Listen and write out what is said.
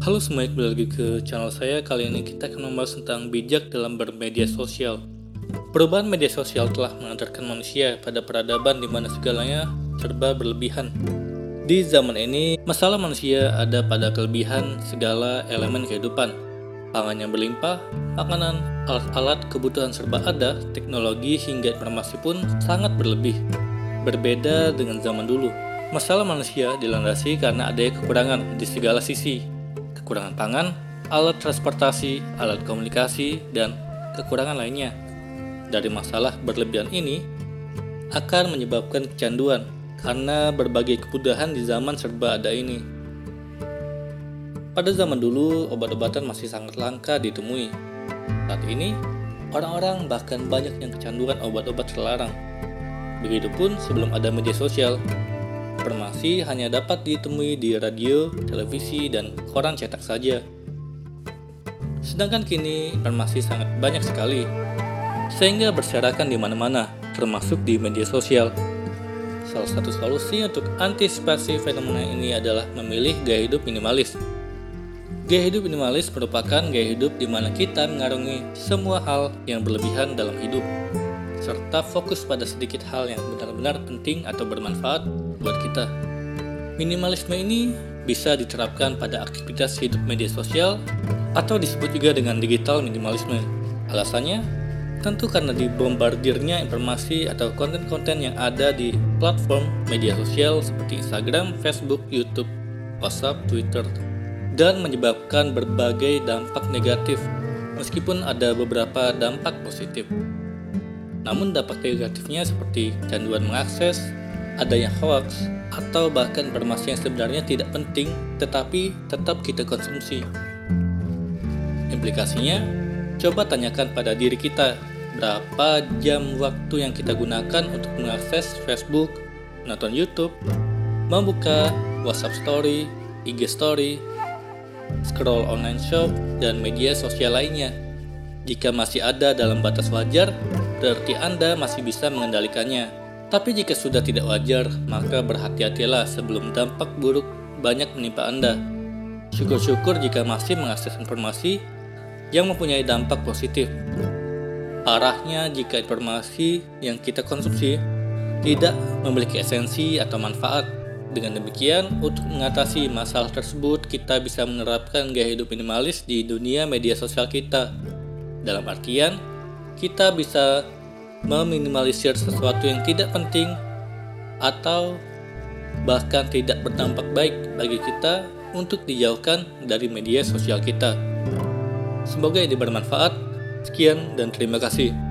Halo semuanya, kembali lagi ke channel saya. Kali ini kita akan membahas tentang bijak dalam bermedia sosial. Perubahan media sosial telah mengantarkan manusia pada peradaban di mana segalanya serba berlebihan. Di zaman ini, masalah manusia ada pada kelebihan segala elemen kehidupan. Pangan yang berlimpah, makanan, alat-alat kebutuhan serba ada, teknologi hingga informasi pun sangat berlebih. Berbeda dengan zaman dulu, masalah manusia dilandasi karena adanya kekurangan di segala sisi, kekurangan pangan, alat transportasi, alat komunikasi, dan kekurangan lainnya. Dari masalah berlebihan ini akan menyebabkan kecanduan karena berbagai kemudahan di zaman serba ada ini. Pada zaman dulu, obat-obatan masih sangat langka ditemui. Saat ini, orang-orang bahkan banyak yang kecanduan obat-obat terlarang. Begitupun sebelum ada media sosial, Informasi hanya dapat ditemui di radio, televisi, dan koran cetak saja. Sedangkan kini informasi sangat banyak sekali, sehingga berserakan di mana-mana, termasuk di media sosial. Salah satu solusi untuk antisipasi fenomena ini adalah memilih gaya hidup minimalis. Gaya hidup minimalis merupakan gaya hidup di mana kita mengarungi semua hal yang berlebihan dalam hidup serta fokus pada sedikit hal yang benar-benar penting atau bermanfaat buat kita. Minimalisme ini bisa diterapkan pada aktivitas hidup media sosial atau disebut juga dengan digital minimalisme. Alasannya, tentu karena dibombardirnya informasi atau konten-konten yang ada di platform media sosial seperti Instagram, Facebook, YouTube, WhatsApp, Twitter, dan menyebabkan berbagai dampak negatif meskipun ada beberapa dampak positif. Namun dampak negatifnya seperti canduan mengakses, adanya hoax, atau bahkan informasi yang sebenarnya tidak penting tetapi tetap kita konsumsi. Implikasinya, coba tanyakan pada diri kita berapa jam waktu yang kita gunakan untuk mengakses Facebook, nonton YouTube, membuka WhatsApp Story, IG Story, scroll online shop, dan media sosial lainnya. Jika masih ada dalam batas wajar, berarti Anda masih bisa mengendalikannya. Tapi jika sudah tidak wajar, maka berhati-hatilah sebelum dampak buruk banyak menimpa Anda. Syukur-syukur jika masih mengakses informasi yang mempunyai dampak positif. Parahnya jika informasi yang kita konsumsi tidak memiliki esensi atau manfaat. Dengan demikian, untuk mengatasi masalah tersebut, kita bisa menerapkan gaya hidup minimalis di dunia media sosial kita. Dalam artian, kita bisa meminimalisir sesuatu yang tidak penting atau bahkan tidak berdampak baik bagi kita untuk dijauhkan dari media sosial kita. Semoga ini bermanfaat. Sekian dan terima kasih.